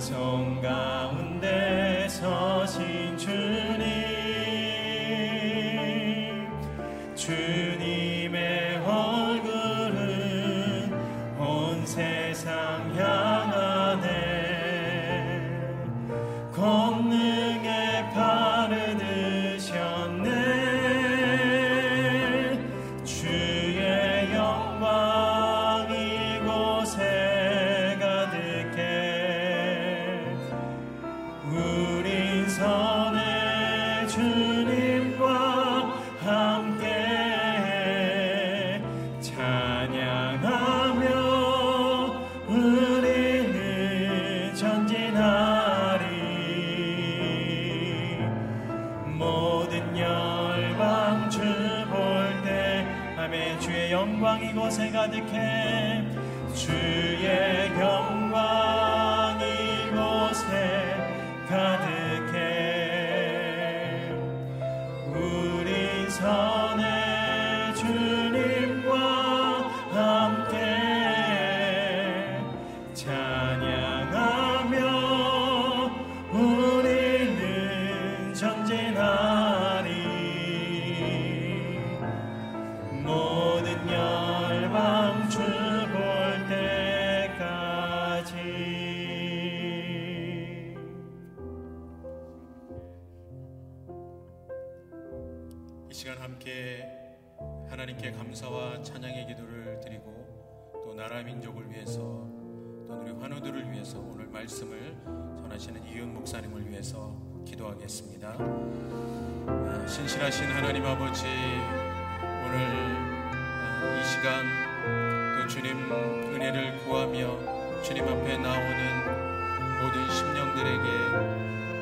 찬송 가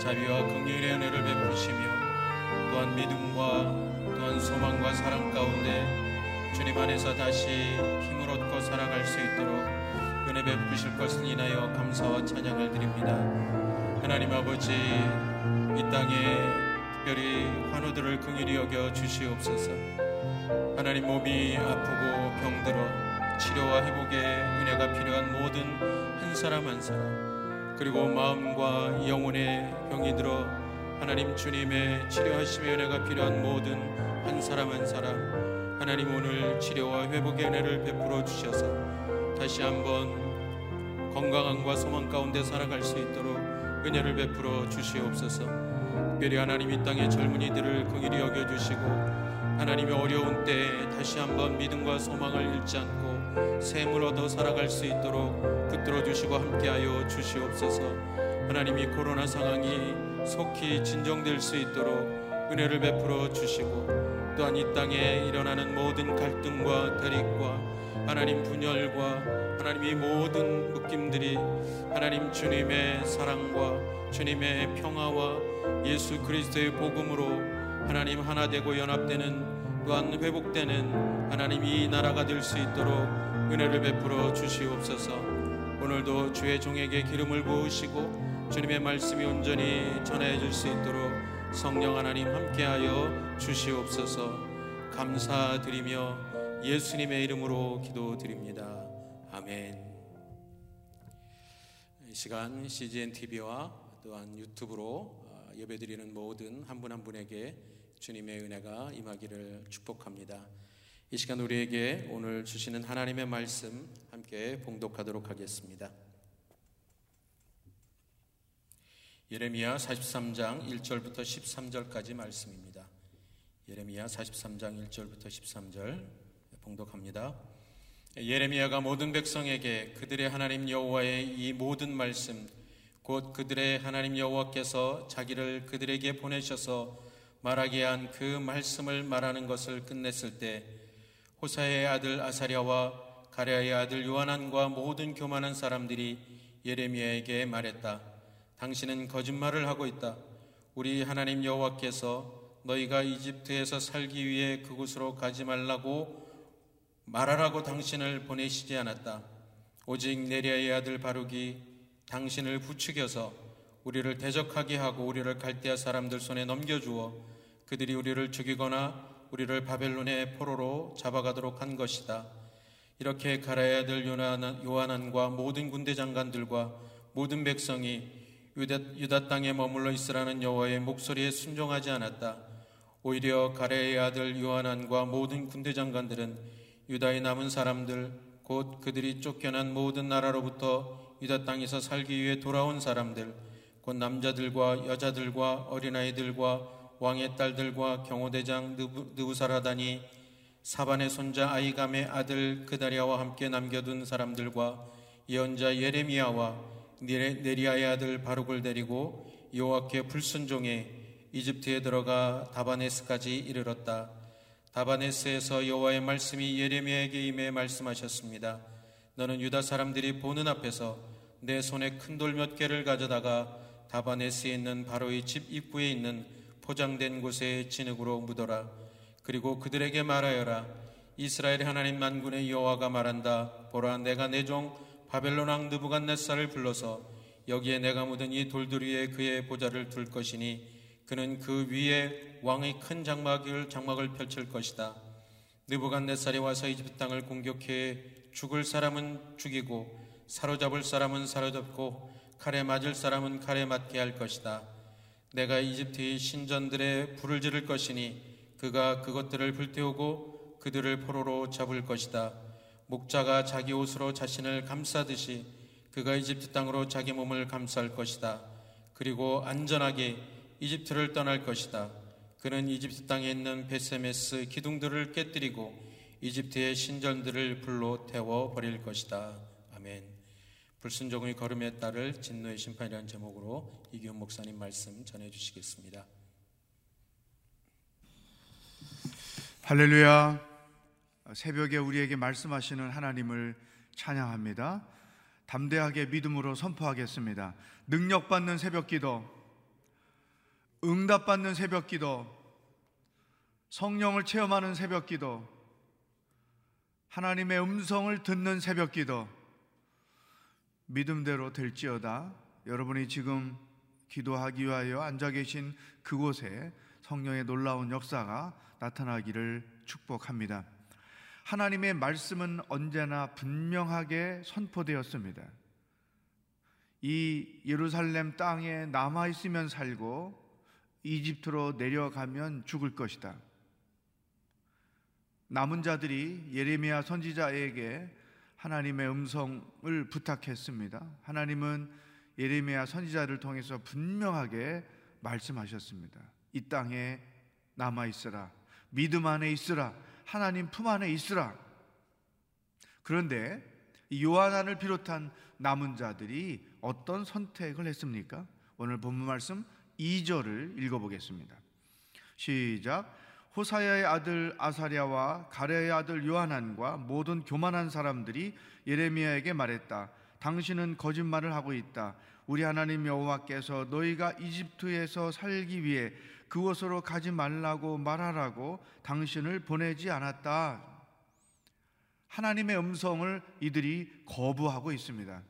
자비와 긍휼의 은혜를 베푸시며 또한 믿음과 또한 소망과 사랑 가운데 주님 안에서 다시 힘을 얻고 살아갈 수 있도록 은혜 베푸실 것을 인하여 감사와 찬양을 드립니다. 하나님 아버지 이 땅에 특별히 환우들을 긍휼히 여겨 주시옵소서. 하나님 몸이 아프고 병들어 치료와 회복의 은혜가 필요한 모든 한 사람 한 사람 그리고 마음과 영혼의 병이 들어 하나님 주님의 치료하심의 은혜가 필요한 모든 한 사람 한 사람 하나님 오늘 치료와 회복의 은혜를 베풀어 주셔서 다시 한번 건강함과 소망 가운데 살아갈 수 있도록 은혜를 베풀어 주시옵소서. 특별히 하나님 이 땅의 젊은이들을 긍휼히 여겨 주시고 하나님의 어려운 때에 다시 한번 믿음과 소망을 잃지 않고 샘을 얻어 살아갈 수 있도록 붙들어 주시고 함께하여 주시옵소서. 하나님이 코로나 상황이 속히 진정될 수 있도록 은혜를 베풀어 주시고 또한 이 땅에 일어나는 모든 갈등과 대립과 하나님 분열과 하나님이 모든 묶임들이 하나님 주님의 사랑과 주님의 평화와 예수 그리스도의 복음으로 하나님 하나 되고 연합되는 또한 회복되는 하나님 이 나라가 될 수 있도록 은혜를 베풀어 주시옵소서. 오늘도 주의 종에게 기름을 부으시고 주님의 말씀이 온전히 전해 줄수 있도록 성령 하나님 함께하여 주시옵소서. 감사드리며 예수님의 이름으로 기도드립니다. 아멘. 이 시간 CGN TV와 또한 유튜브로 어, 예배드리는 모든 한분한 분에게 주님의 은혜가 임하기를 축복합니다. 이 시간 우리에게 오늘 주시는 하나님의 말씀 함께 봉독하도록 하겠습니다. 예레미야 43장 1절부터 13절까지 말씀입니다. 예레미야 43장 1절부터 13절 봉독합니다. 예레미야가 모든 백성에게 그들의 하나님 여호와의 이 모든 말씀 곧 그들의 하나님 여호와께서 자기를 그들에게 보내셔서 말하게 한 그 말씀을 말하는 것을 끝냈을 때 호사의 아들 아사랴와 가랴의 아들 요하난과 모든 교만한 사람들이 예레미야에게 말했다. 당신은 거짓말을 하고 있다. 우리 하나님 여호와께서 너희가 이집트에서 살기 위해 그곳으로 가지 말라고 말하라고 당신을 보내시지 않았다. 오직 네리아의 아들 바룩이 당신을 부추겨서 우리를 대적하게 하고 우리를 갈대아 사람들 손에 넘겨주어 그들이 우리를 죽이거나 우리를 바벨론의 포로로 잡아가도록 한 것이다. 이렇게 가라의 아들 요한안과 모든 군대 장관들과 모든 백성이 유다, 유다 땅에 머물러 있으라는 여호와의 목소리에 순종하지 않았다. 오히려 가레의 아들 요한안과 모든 군대 장관들은 유다의 남은 사람들 곧 그들이 쫓겨난 모든 나라로부터 유다 땅에서 살기 위해 돌아온 사람들 곧 남자들과 여자들과 어린아이들과 왕의 딸들과 경호대장 느부사라다니 사반의 손자 아이감의 아들 그다리아와 함께 남겨둔 사람들과 예언자 예레미야와 네리아의 아들 바룩을 데리고 여호와께 불순종해 이집트에 들어가 다바네스까지 이르렀다. 다바네스에서 여호와의 말씀이 예레미야에게 임해 말씀하셨습니다. 너는 유다 사람들이 보는 앞에서 내 손에 큰 돌 몇 개를 가져다가 다바네스에 있는 바로의 집 입구에 있는 포장된 곳에 진흙으로 묻어라. 그리고 그들에게 말하여라. 이스라엘 하나님 만군의 여호와가 말한다. 보라, 내가 내 종 바벨론 왕 느부갓네살을 불러서 여기에 내가 묻은 이 돌들 위에 그의 보좌를 둘 것이니 그는 그 위에 왕의 큰 장막을 장막을 펼칠 것이다. 느부갓네살이 와서 이집트 땅을 공격해 죽을 사람은 죽이고 사로잡을 사람은 사로잡고 칼에 맞을 사람은 칼에 맞게 할 것이다. 내가 이집트의 신전들의 불을 지를 것이니 그가 그것들을 불태우고 그들을 포로로 잡을 것이다. 목자가 자기 옷으로 자신을 감싸듯이 그가 이집트 땅으로 자기 몸을 감쌀 것이다. 그리고 안전하게 이집트를 떠날 것이다. 그는 이집트 땅에 있는 베세메스 기둥들을 깨뜨리고 이집트의 신전들을 불로 태워 버릴 것이다. 아멘. 불순종의 걸음에 따를 진노의 심판이라는 제목으로 이기훈 목사님 말씀 전해 주시겠습니다. 할렐루야. 새벽에 우리에게 말씀하시는 하나님을 찬양합니다. 담대하게 믿음으로 선포하겠습니다. 능력받는 새벽 기도, 응답받는 새벽 기도, 성령을 체험하는 새벽 기도, 하나님의 음성을 듣는 새벽 기도, 믿음대로 될지어다 여러분이 지금 기도하기 위하여 앉아 계신 그곳에 성령의 놀라운 역사가 나타나기를 축복합니다. 하나님의 말씀은 언제나 분명하게 선포되었습니다. 이 예루살렘 땅에 남아 있으면 살고 이집트로 내려가면 죽을 것이다. 남은 자들이 예레미야 선지자에게 하나님의 음성을 부탁했습니다. 하나님은 예레미야 선지자를 통해서 분명하게 말씀하셨습니다. 이 땅에 남아 있으라. 믿음 안에 있으라. 하나님 품 안에 있으라. 그런데 요한안을 비롯한 남은 자들이 어떤 선택을 했습니까? 오늘 본문 말씀 2절을 읽어보겠습니다. 시작. 호사야의 아들 아사랴와 가랴의 아들 요한안과 모든 교만한 사람들이 예레미야에게 말했다. 당신은 거짓말을 하고 있다. 우리 하나님 여호와께서 너희가 이집트에서 살기 위해 그곳으로 가지 말라고 말하라고 당신을 보내지 않았다. 하나님의 음성을 이들이 거부하고 있습니다.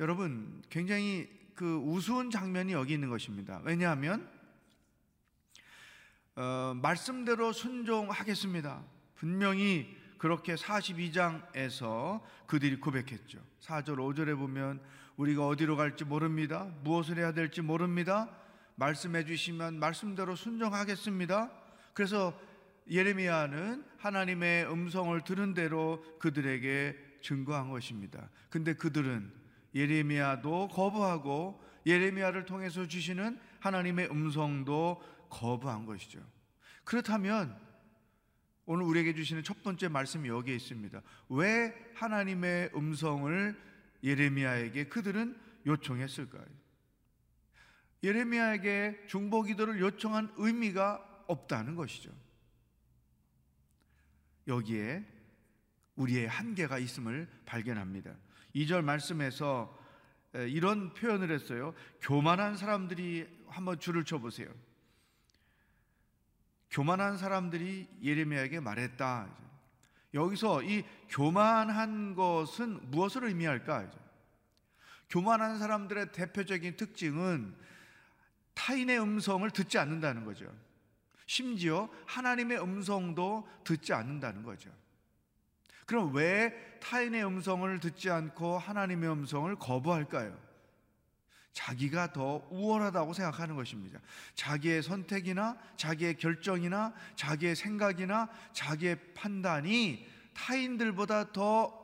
여러분, 굉장히 그 우스운 장면이 여기 있는 것입니다. 왜냐하면 어, 말씀대로 순종하겠습니다. 분명히 그렇게 42장에서 그들이 고백했죠. 4절, 5절에 보면 우리가 어디로 갈지 모릅니다. 무엇을 해야 될지 모릅니다. 말씀해 주시면 말씀대로 순종하겠습니다. 그래서 예레미야는 하나님의 음성을 들은 대로 그들에게 증거한 것입니다. 근데 그들은 예레미야도 거부하고 예레미야를 통해서 주시는 하나님의 음성도 거부한 것이죠. 그렇다면 오늘 우리에게 주시는 첫 번째 말씀이 여기에 있습니다. 왜 하나님의 음성을 예레미야에게 그들은 요청했을까요? 예레미야에게 중보 기도를 요청한 의미가 없다는 것이죠. 여기에 우리의 한계가 있음을 발견합니다. 2절 말씀에서 이런 표현을 했어요. 교만한 사람들이 한번 줄을 쳐 보세요. 교만한 사람들이 예레미야에게 말했다. 여기서 이 교만한 것은 무엇을 의미할까? 교만한 사람들의 대표적인 특징은 타인의 음성을 듣지 않는다는 거죠. 심지어 하나님의 음성도 듣지 않는다는 거죠. 그럼 왜 타인의 음성을 듣지 않고 하나님의 음성을 거부할까요? 자기가 더 우월하다고 생각하는 것입니다. 자기의 선택이나 자기의 결정이나 자기의 생각이나 자기의 판단이 타인들보다 더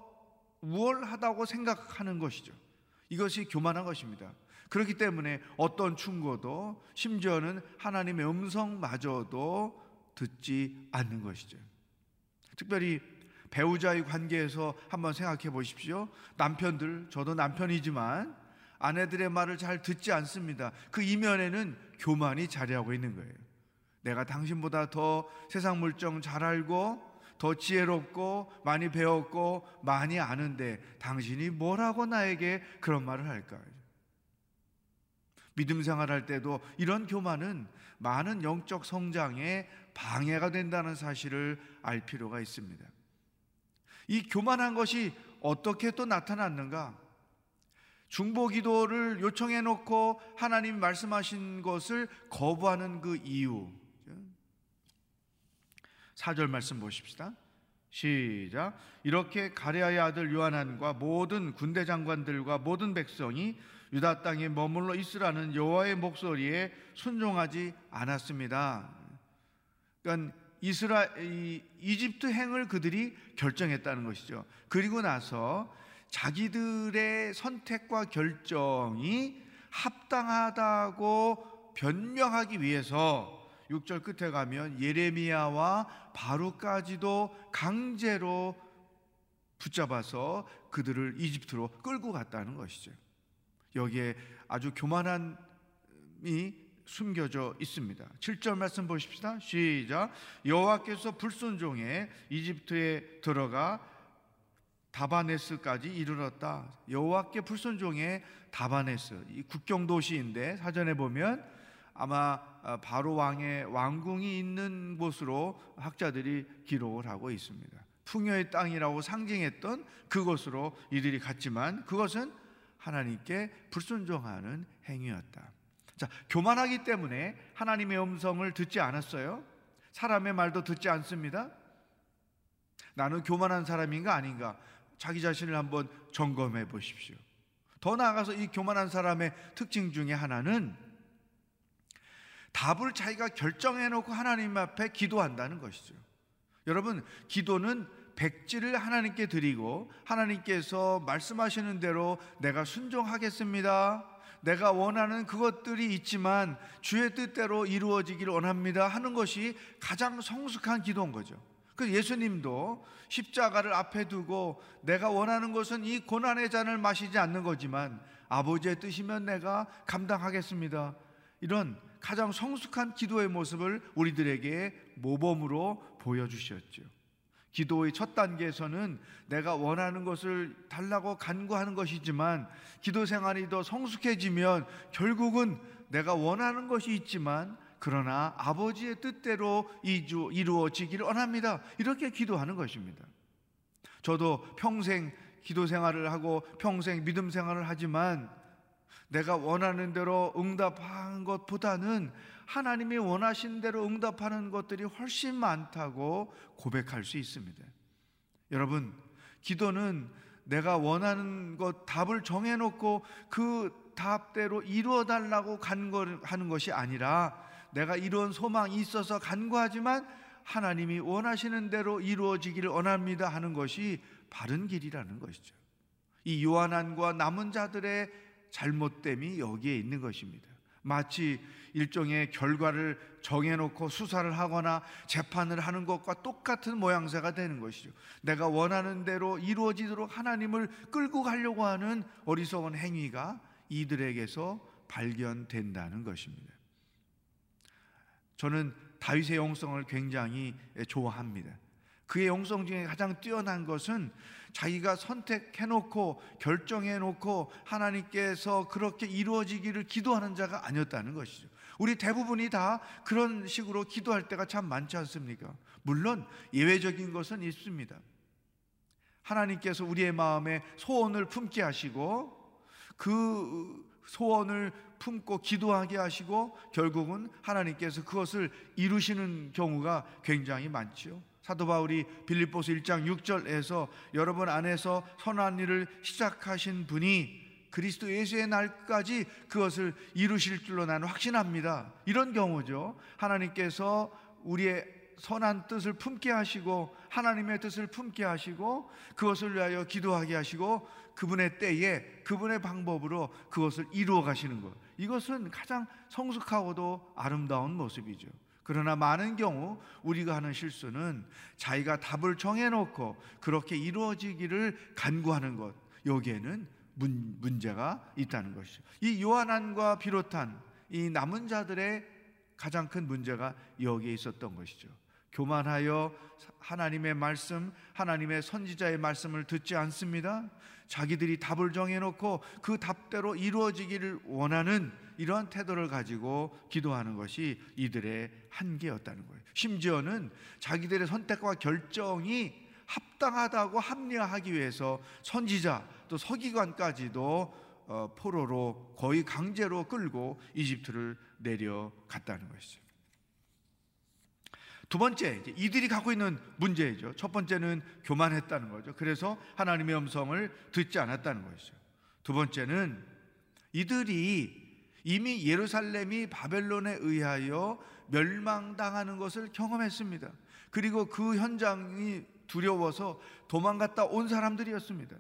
우월하다고 생각하는 것이죠. 이것이 교만한 것입니다. 그렇기 때문에 어떤 충고도 심지어는 하나님의 음성마저도 듣지 않는 것이죠. 특별히 배우자의 관계에서 한번 생각해 보십시오. 남편들, 저도 남편이지만 아내들의 말을 잘 듣지 않습니다. 그 이면에는 교만이 자리하고 있는 거예요. 내가 당신보다 더 세상 물정 잘 알고 더 지혜롭고 많이 배웠고 많이 아는데 당신이 뭐라고 나에게 그런 말을 할까요? 믿음 생활할 때도 이런 교만은 많은 영적 성장에 방해가 된다는 사실을 알 필요가 있습니다. 이 교만한 것이 어떻게 또 나타났는가? 중보 기도를 요청해 놓고 하나님이 말씀하신 것을 거부하는 그 이유. 4절 말씀 보십시다. 시작. 이렇게 가랴의 아들 요한안과 모든 군대 장관들과 모든 백성이 유다 땅에 머물러 있으라는 여호와의 목소리에 순종하지 않았습니다. 그러니까 이스라 이집트 행을 그들이 결정했다는 것이죠. 그리고 나서 자기들의 선택과 결정이 합당하다고 변명하기 위해서 6절 끝에 가면 예레미야와 바로까지도 강제로 붙잡아서 그들을 이집트로 끌고 갔다는 것이죠. 여기에 아주 교만함이 숨겨져 있습니다. 7절 말씀 보십시다. 시작. 여호와께서 불순종에 이집트에 들어가 다바네스까지 이르렀다. 여호와께 불순종에 다바네스 이 국경 도시인데 사전에 보면 아마 바로 왕의 왕궁이 있는 곳으로 학자들이 기록을 하고 있습니다. 풍요의 땅이라고 상징했던 그곳으로 이들이 갔지만 그것은 하나님께 불순종하는 행위였다. 자, 교만하기 때문에 하나님의 음성을 듣지 않았어요. 사람의 말도 듣지 않습니다. 나는 교만한 사람인가 아닌가? 자기 자신을 한번 점검해 보십시오. 더 나아가서 이 교만한 사람의 특징 중에 하나는 답을 자기가 결정해 놓고 하나님 앞에 기도한다는 것이죠. 여러분, 기도는 백지를 하나님께 드리고 하나님께서 말씀하시는 대로 내가 순종하겠습니다. 내가 원하는 그것들이 있지만 주의 뜻대로 이루어지기를 원합니다 하는 것이 가장 성숙한 기도인 거죠. 그 예수님도 십자가를 앞에 두고 내가 원하는 것은 이 고난의 잔을 마시지 않는 거지만 아버지의 뜻이면 내가 감당하겠습니다. 이런 가장 성숙한 기도의 모습을 우리들에게 모범으로 보여주셨죠. 기도의 첫 단계에서는 내가 원하는 것을 달라고 간구하는 것이지만 기도 생활이 더 성숙해지면 결국은 내가 원하는 것이 있지만 그러나 아버지의 뜻대로 이루어지기를 원합니다. 이렇게 기도하는 것입니다. 저도 평생 기도 생활을 하고 평생 믿음 생활을 하지만 내가 원하는 대로 응답한 것보다는 하나님이 원하신 대로 응답하는 것들이 훨씬 많다고 고백할 수 있습니다. 여러분, 기도는 내가 원하는 것 답을 정해놓고 그 답대로 이루어 달라고 간구하는 것이 아니라 내가 이런 소망이 있어서 간구하지만 하나님이 원하시는 대로 이루어지기를 원합니다 하는 것이 바른 길이라는 것이죠. 이 요한안과 남은 자들의 잘못됨이 여기에 있는 것입니다. 마치 일종의 결과를 정해놓고 수사를 하거나 재판을 하는 것과 똑같은 모양새가 되는 것이죠. 내가 원하는 대로 이루어지도록 하나님을 끌고 가려고 하는 어리석은 행위가 이들에게서 발견된다는 것입니다. 저는 다윗의 영성을 굉장히 좋아합니다. 그의 영성 중에 가장 뛰어난 것은 자기가 선택해놓고 결정해놓고 하나님께서 그렇게 이루어지기를 기도하는 자가 아니었다는 것이죠. 우리 대부분이 다 그런 식으로 기도할 때가 참 많지 않습니까? 물론 예외적인 것은 있습니다. 하나님께서 우리의 마음에 소원을 품게 하시고 그 소원을 품고 기도하게 하시고 결국은 하나님께서 그것을 이루시는 경우가 굉장히 많지요. 사도 바울이 빌립보서 1장 6절에서 여러분 안에서 선한 일을 시작하신 분이 그리스도 예수의 날까지 그것을 이루실 줄로 나는 확신합니다. 이런 경우죠. 하나님께서 우리의 선한 뜻을 품게 하시고 하나님의 뜻을 품게 하시고 그것을 위하여 기도하게 하시고 그분의 때에 그분의 방법으로 그것을 이루어 가시는 것. 이것은 가장 성숙하고도 아름다운 모습이죠. 그러나 많은 경우 우리가 하는 실수는 자기가 답을 정해놓고 그렇게 이루어지기를 간구하는 것. 여기에는 문, 문제가 있다는 것이죠. 이 요한안과 비롯한 이 남은 자들의 가장 큰 문제가 여기에 있었던 것이죠. 교만하여 하나님의 말씀, 하나님의 선지자의 말씀을 듣지 않습니다. 자기들이 답을 정해놓고 그 답대로 이루어지기를 원하는 이러한 태도를 가지고 기도하는 것이 이들의 한계였다는 거예요. 심지어는 자기들의 선택과 결정이 합당하다고 합리화하기 위해서 선지자 또 서기관까지도 어, 포로로 거의 강제로 끌고 이집트를 내려갔다는 것이죠. 두 번째, 이들이 갖고 있는 문제죠. 첫 번째는 교만했다는 거죠. 그래서 하나님의 음성을 듣지 않았다는 것이죠. 두 번째는 이들이 이미 예루살렘이 바벨론에 의하여 멸망당하는 것을 경험했습니다. 그리고 그 현장이 두려워서 도망갔다 온 사람들이었습니다.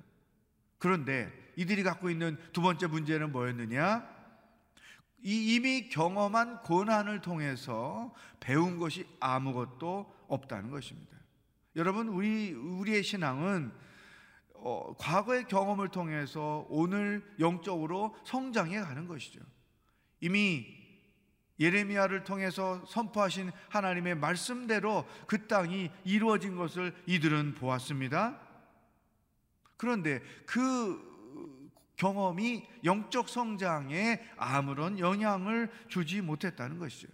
그런데 이들이 갖고 있는 두 번째 문제는 뭐였느냐? 이 이미 경험한 고난을 통해서 배운 것이 아무것도 없다는 것입니다. 여러분, 우리, 우리의 신앙은 어, 과거의 경험을 통해서 오늘 영적으로 성장해 가는 것이죠. 이미 예레미야를 통해서 선포하신 하나님의 말씀대로 그 땅이 이루어진 것을 이들은 보았습니다. 그런데 그 경험이 영적 성장에 아무런 영향을 주지 못했다는 것이죠.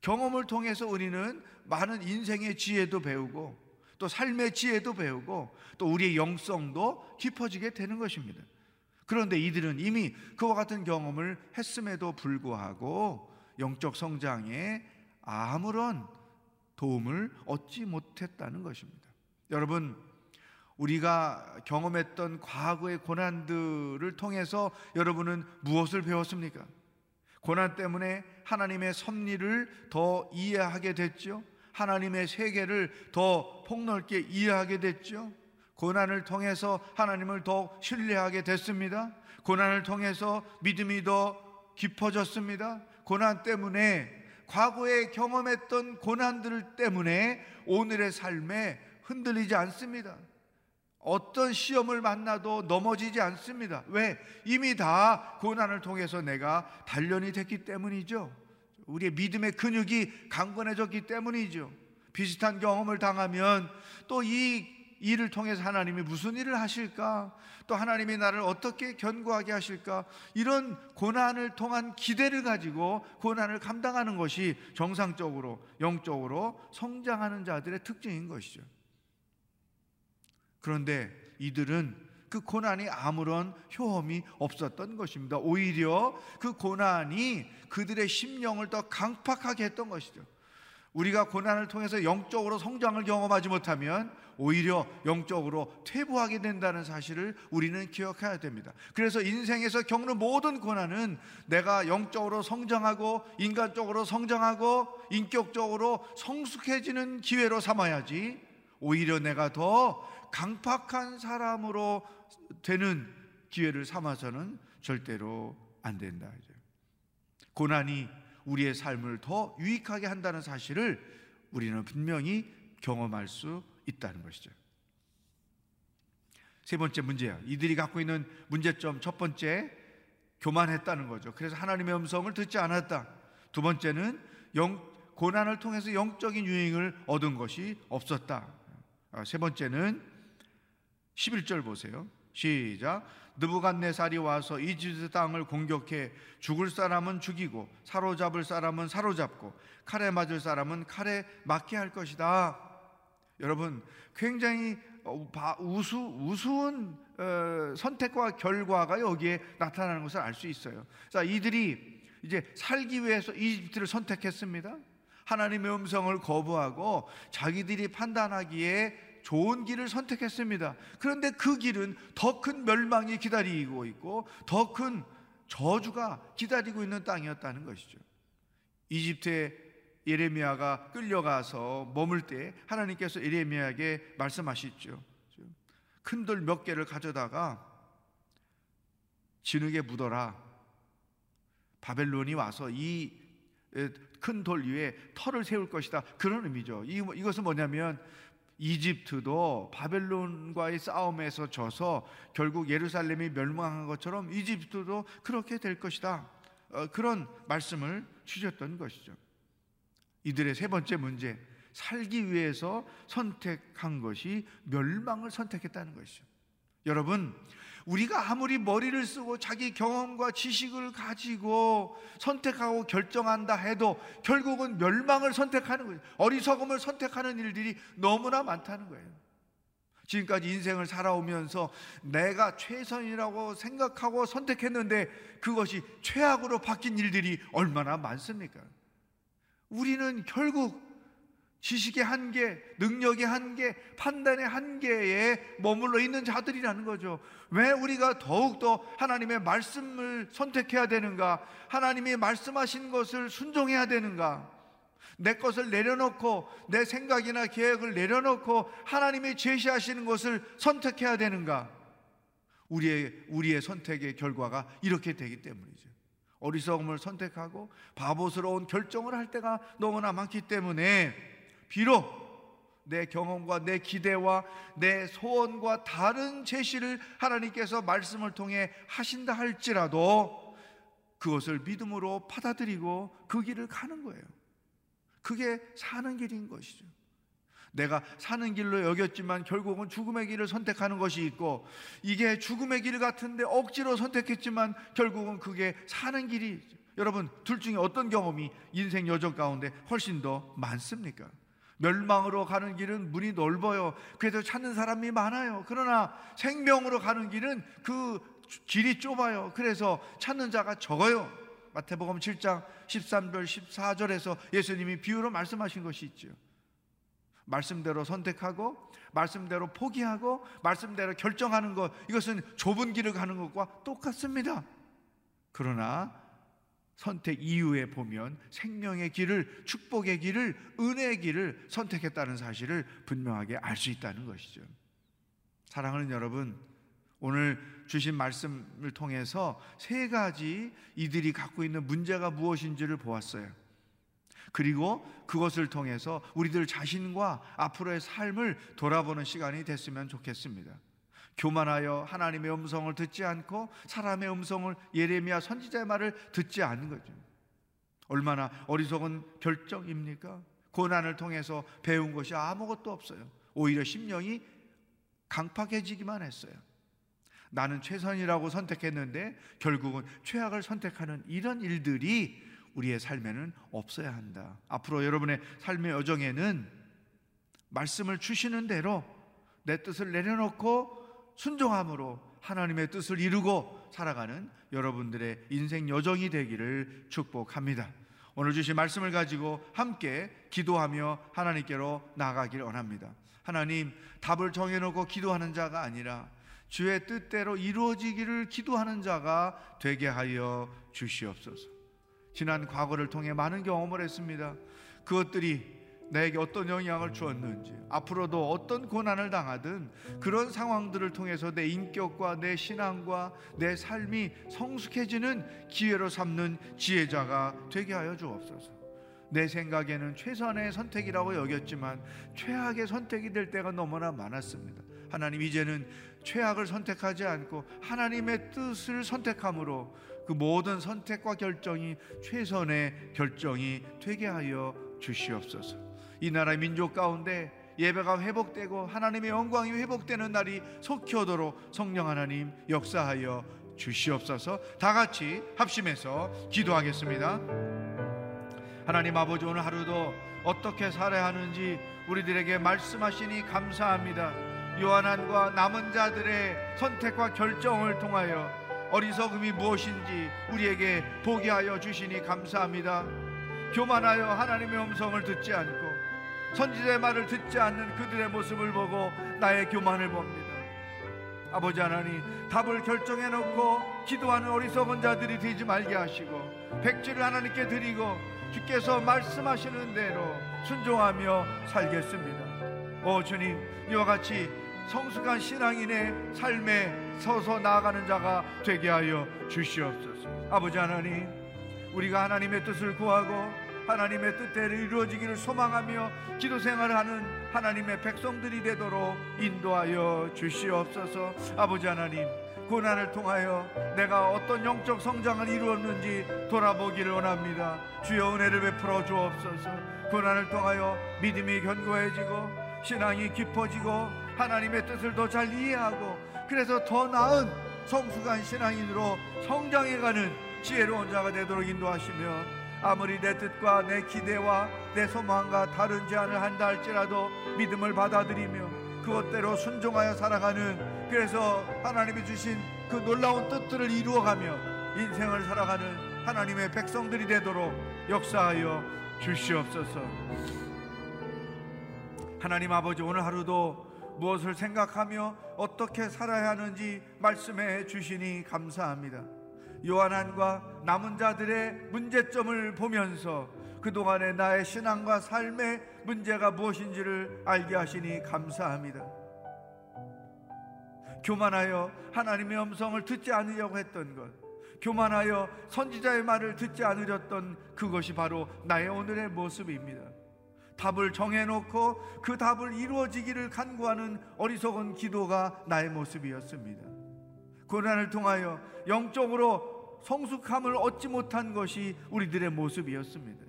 경험을 통해서 우리는 많은 인생의 지혜도 배우고 또 삶의 지혜도 배우고 또 우리의 영성도 깊어지게 되는 것입니다. 그런데 이들은 이미 그와 같은 경험을 했음에도 불구하고 영적 성장에 아무런 도움을 얻지 못했다는 것입니다. 여러분, 우리가 경험했던 과거의 고난들을 통해서 여러분은 무엇을 배웠습니까? 고난 때문에 하나님의 섭리를 더 이해하게 됐죠. 하나님의 세계를 더 폭넓게 이해하게 됐죠. 고난을 통해서 하나님을 더 신뢰하게 됐습니다. 고난을 통해서 믿음이 더 깊어졌습니다. 고난 때문에 과거에 경험했던 고난들 때문에 오늘의 삶에 흔들리지 않습니다. 어떤 시험을 만나도 넘어지지 않습니다. 왜? 이미 다 고난을 통해서 내가 단련이 됐기 때문이죠. 우리의 믿음의 근육이 강건해졌기 때문이죠. 비슷한 경험을 당하면 또 이 일을 통해서 하나님이 무슨 일을 하실까? 또 하나님이 나를 어떻게 견고하게 하실까? 이런 고난을 통한 기대를 가지고 고난을 감당하는 것이 정상적으로 영적으로 성장하는 자들의 특징인 것이죠. 그런데 이들은 그 고난이 아무런 효험이 없었던 것입니다. 오히려 그 고난이 그들의 심령을 더 강팍하게 했던 것이죠. 우리가 고난을 통해서 영적으로 성장을 경험하지 못하면 오히려 영적으로 퇴보하게 된다는 사실을 우리는 기억해야 됩니다. 그래서 인생에서 겪는 모든 고난은 내가 영적으로 성장하고 인간적으로 성장하고 인격적으로 성숙해지는 기회로 삼아야지 오히려 내가 더 강팍한 사람으로 되는 기회를 삼아서는 절대로 안 된다. 고난이 우리의 삶을 더 유익하게 한다는 사실을 우리는 분명히 경험할 수 있다는 것이죠. 세 번째 문제야. 이들이 갖고 있는 문제점 첫 번째 교만했다는 거죠. 그래서 하나님의 음성을 듣지 않았다. 두 번째는 영, 고난을 통해서 영적인 유익을 얻은 것이 없었다. 아, 세 번째는 11절 보세요. 시작. 느부갓네살이 와서 이집트 땅을 공격해 죽을 사람은 죽이고 사로잡을 사람은 사로잡고 칼에 맞을 사람은 칼에 맞게 할 것이다. 여러분 굉장히 어, 우수 우스운 어, 선택과 결과가 여기에 나타나는 것을 알 수 있어요. 자, 이들이 이제 살기 위해서 이집트를 선택했습니다. 하나님의 음성을 거부하고 자기들이 판단하기에 좋은 길을 선택했습니다. 그런데 그 길은 더 큰 멸망이 기다리고 있고 더 큰 저주가 기다리고 있는 땅이었다는 것이죠. 이집트에 예레미야가 끌려가서 머물 때 하나님께서 예레미야에게 말씀하시죠. 큰 돌 몇 개를 가져다가 진흙에 묻어라. 바벨론이 와서 이 큰 돌 위에 터를 세울 것이다. 그런 의미죠. 이것은 뭐냐면 이집트도 바벨론과의 싸움에서 져서 결국 예루살렘이 멸망한 것처럼 이집트도 그렇게 될 것이다. 어, 그런 말씀을 주셨던 것이죠. 이들의 세 번째 문제, 살기 위해서 선택한 것이 멸망을 선택했다는 것이죠. 여러분, 우리가 아무리 머리를 쓰고 자기 경험과 지식을 가지고 선택하고 결정한다 해도 결국은 멸망을 선택하는 거예요. 어리석음을 선택하는 일들이 너무나 많다는 거예요. 지금까지 인생을 살아오면서 내가 최선이라고 생각하고 선택했는데 그것이 최악으로 바뀐 일들이 얼마나 많습니까? 우리는 결국 지식의 한계, 능력의 한계, 판단의 한계에 머물러 있는 자들이라는 거죠. 왜 우리가 더욱더 하나님의 말씀을 선택해야 되는가? 하나님이 말씀하신 것을 순종해야 되는가? 내 것을 내려놓고 내 생각이나 계획을 내려놓고 하나님이 제시하시는 것을 선택해야 되는가? 우리의 우리의 선택의 결과가 이렇게 되기 때문이죠. 어리석음을 선택하고 바보스러운 결정을 할 때가 너무나 많기 때문에 비록 내 경험과 내 기대와 내 소원과 다른 제시를 하나님께서 말씀을 통해 하신다 할지라도 그것을 믿음으로 받아들이고 그 길을 가는 거예요. 그게 사는 길인 것이죠. 내가 사는 길로 여겼지만 결국은 죽음의 길을 선택하는 것이 있고 이게 죽음의 길 같은데 억지로 선택했지만 결국은 그게 사는 길이 여러분 둘 중에 어떤 경험이 인생 여정 가운데 훨씬 더 많습니까? 멸망으로 가는 길은 문이 넓어요. 그래서 찾는 사람이 많아요. 그러나 생명으로 가는 길은 그 길이 좁아요. 그래서 찾는 자가 적어요. 마태복음 7장 13절 14절에서 예수님이 비유로 말씀하신 것이 있죠. 말씀대로 선택하고 말씀대로 포기하고 말씀대로 결정하는 것 이것은 좁은 길을 가는 것과 똑같습니다. 그러나 선택 이후에 보면 생명의 길을 축복의 길을 은혜의 길을 선택했다는 사실을 분명하게 알 수 있다는 것이죠. 사랑하는 여러분, 오늘 주신 말씀을 통해서 세 가지 이들이 갖고 있는 문제가 무엇인지를 보았어요. 그리고 그것을 통해서 우리들 자신과 앞으로의 삶을 돌아보는 시간이 됐으면 좋겠습니다. 교만하여 하나님의 음성을 듣지 않고 사람의 음성을 예레미야 선지자의 말을 듣지 않는 거죠. 얼마나 어리석은 결정입니까? 고난을 통해서 배운 것이 아무것도 없어요. 오히려 심령이 강팍해지기만 했어요. 나는 최선이라고 선택했는데 결국은 최악을 선택하는 이런 일들이 우리의 삶에는 없어야 한다. 앞으로 여러분의 삶의 여정에는 말씀을 주시는 대로 내 뜻을 내려놓고 순종함으로 하나님의 뜻을 이루고 살아가는 여러분들의 인생 여정이 되기를 축복합니다. 오늘 주신 말씀을 가지고 함께 기도하며 하나님께로 나가길 원합니다. 하나님, 답을 정해놓고 기도하는 자가 아니라 주의 뜻대로 이루어지기를 기도하는 자가 되게 하여 주시옵소서. 지난 과거를 통해 많은 경험을 했습니다. 그것들이 나에게 어떤 영향을 주었는지, 앞으로도 어떤 고난을 당하든 그런 상황들을 통해서 내 인격과 내 신앙과 내 삶이 성숙해지는 기회로 삼는 지혜자가 되게 하여 주옵소서. 내 생각에는 최선의 선택이라고 여겼지만 최악의 선택이 될 때가 너무나 많았습니다. 하나님 이제는 최악을 선택하지 않고 하나님의 뜻을 선택함으로 그 모든 선택과 결정이 최선의 결정이 되게 하여 주시옵소서. 이 나라 민족 가운데 예배가 회복되고 하나님의 영광이 회복되는 날이 속히 오도록 성령 하나님 역사하여 주시옵소서. 다 같이 합심해서 기도하겠습니다. 하나님 아버지 오늘 하루도 어떻게 살아야 하는지 우리들에게 말씀하시니 감사합니다. 요한안과 남은 자들의 선택과 결정을 통하여 어리석음이 무엇인지 우리에게 보게 하여 주시니 감사합니다. 교만하여 하나님의 음성을 듣지 않고 선지자의 말을 듣지 않는 그들의 모습을 보고 나의 교만을 봅니다. 아버지 하나님 답을 결정해 놓고 기도하는 어리석은 자들이 되지 말게 하시고 백지를 하나님께 드리고 주께서 말씀하시는 대로 순종하며 살겠습니다. 오 주님 이와 같이 성숙한 신앙인의 삶에 서서 나아가는 자가 되게 하여 주시옵소서. 아버지 하나님, 우리가 하나님의 뜻을 구하고 하나님의 뜻대로 이루어지기를 소망하며 기도 생활을 하는 하나님의 백성들이 되도록 인도하여 주시옵소서. 아버지 하나님, 고난을 통하여 내가 어떤 영적 성장을 이루었는지 돌아보기를 원합니다. 주여 은혜를 베풀어 주옵소서. 고난을 통하여 믿음이 견고해지고 신앙이 깊어지고 하나님의 뜻을 더 잘 이해하고 그래서 더 나은 성숙한 신앙인으로 성장해가는 지혜로운 자가 되도록 인도하시며 아무리 내 뜻과 내 기대와 내 소망과 다른지 않을 한다 할지라도 믿음을 받아들이며 그것대로 순종하여 살아가는 그래서 하나님이 주신 그 놀라운 뜻들을 이루어가며 인생을 살아가는 하나님의 백성들이 되도록 역사하여 주시옵소서. 하나님 아버지 오늘 하루도 무엇을 생각하며 어떻게 살아야 하는지 말씀해 주시니 감사합니다. 요한안과 남은 자들의 문제점을 보면서 그동안의 나의 신앙과 삶의 문제가 무엇인지를 알게 하시니 감사합니다. 교만하여 하나님의 음성을 듣지 않으려고 했던 것, 교만하여 선지자의 말을 듣지 않으렸던 그것이 바로 나의 오늘의 모습입니다. 답을 정해놓고 그 답을 이루어지기를 간구하는 어리석은 기도가 나의 모습이었습니다. 고난을 통하여 영적으로 성숙함을 얻지 못한 것이 우리들의 모습이었습니다.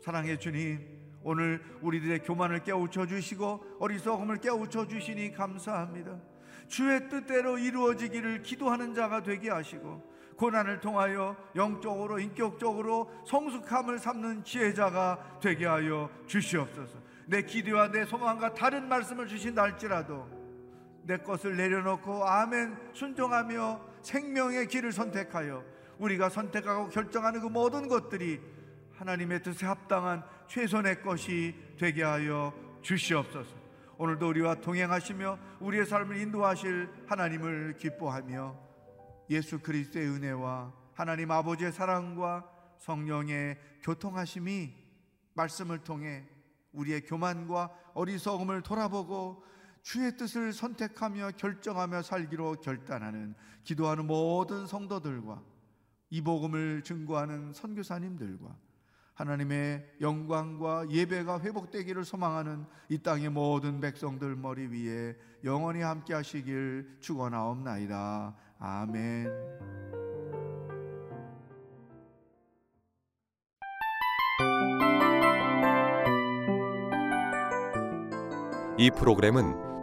사랑의 주님, 오늘 우리들의 교만을 깨우쳐 주시고 어리석음을 깨우쳐 주시니 감사합니다. 주의 뜻대로 이루어지기를 기도하는 자가 되게 하시고 고난을 통하여 영적으로 인격적으로 성숙함을 삼는 지혜자가 되게 하여 주시옵소서. 내 기대와 내 소망과 다른 말씀을 주신다 할지라도 내 것을 내려놓고 아멘 순종하며 생명의 길을 선택하여 우리가 선택하고 결정하는 그 모든 것들이 하나님의 뜻에 합당한 최선의 것이 되게 하여 주시옵소서. 오늘도 우리와 동행하시며 우리의 삶을 인도하실 하나님을 기뻐하며 예수 그리스도의 은혜와 하나님 아버지의 사랑과 성령의 교통하심이 말씀을 통해 우리의 교만과 어리석음을 돌아보고 주의 뜻을 선택하며 결정하며 살기로 결단하는 기도하는 모든 성도들과 이 복음을 증거하는 선교사님들과 하나님의 영광과 예배가 회복되기를 소망하는 이 땅의 모든 백성들 머리 위에 영원히 함께 하시길 축원하옵나이다. 아멘. 이 프로그램은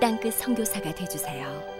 땅끝 성교사가 되주세요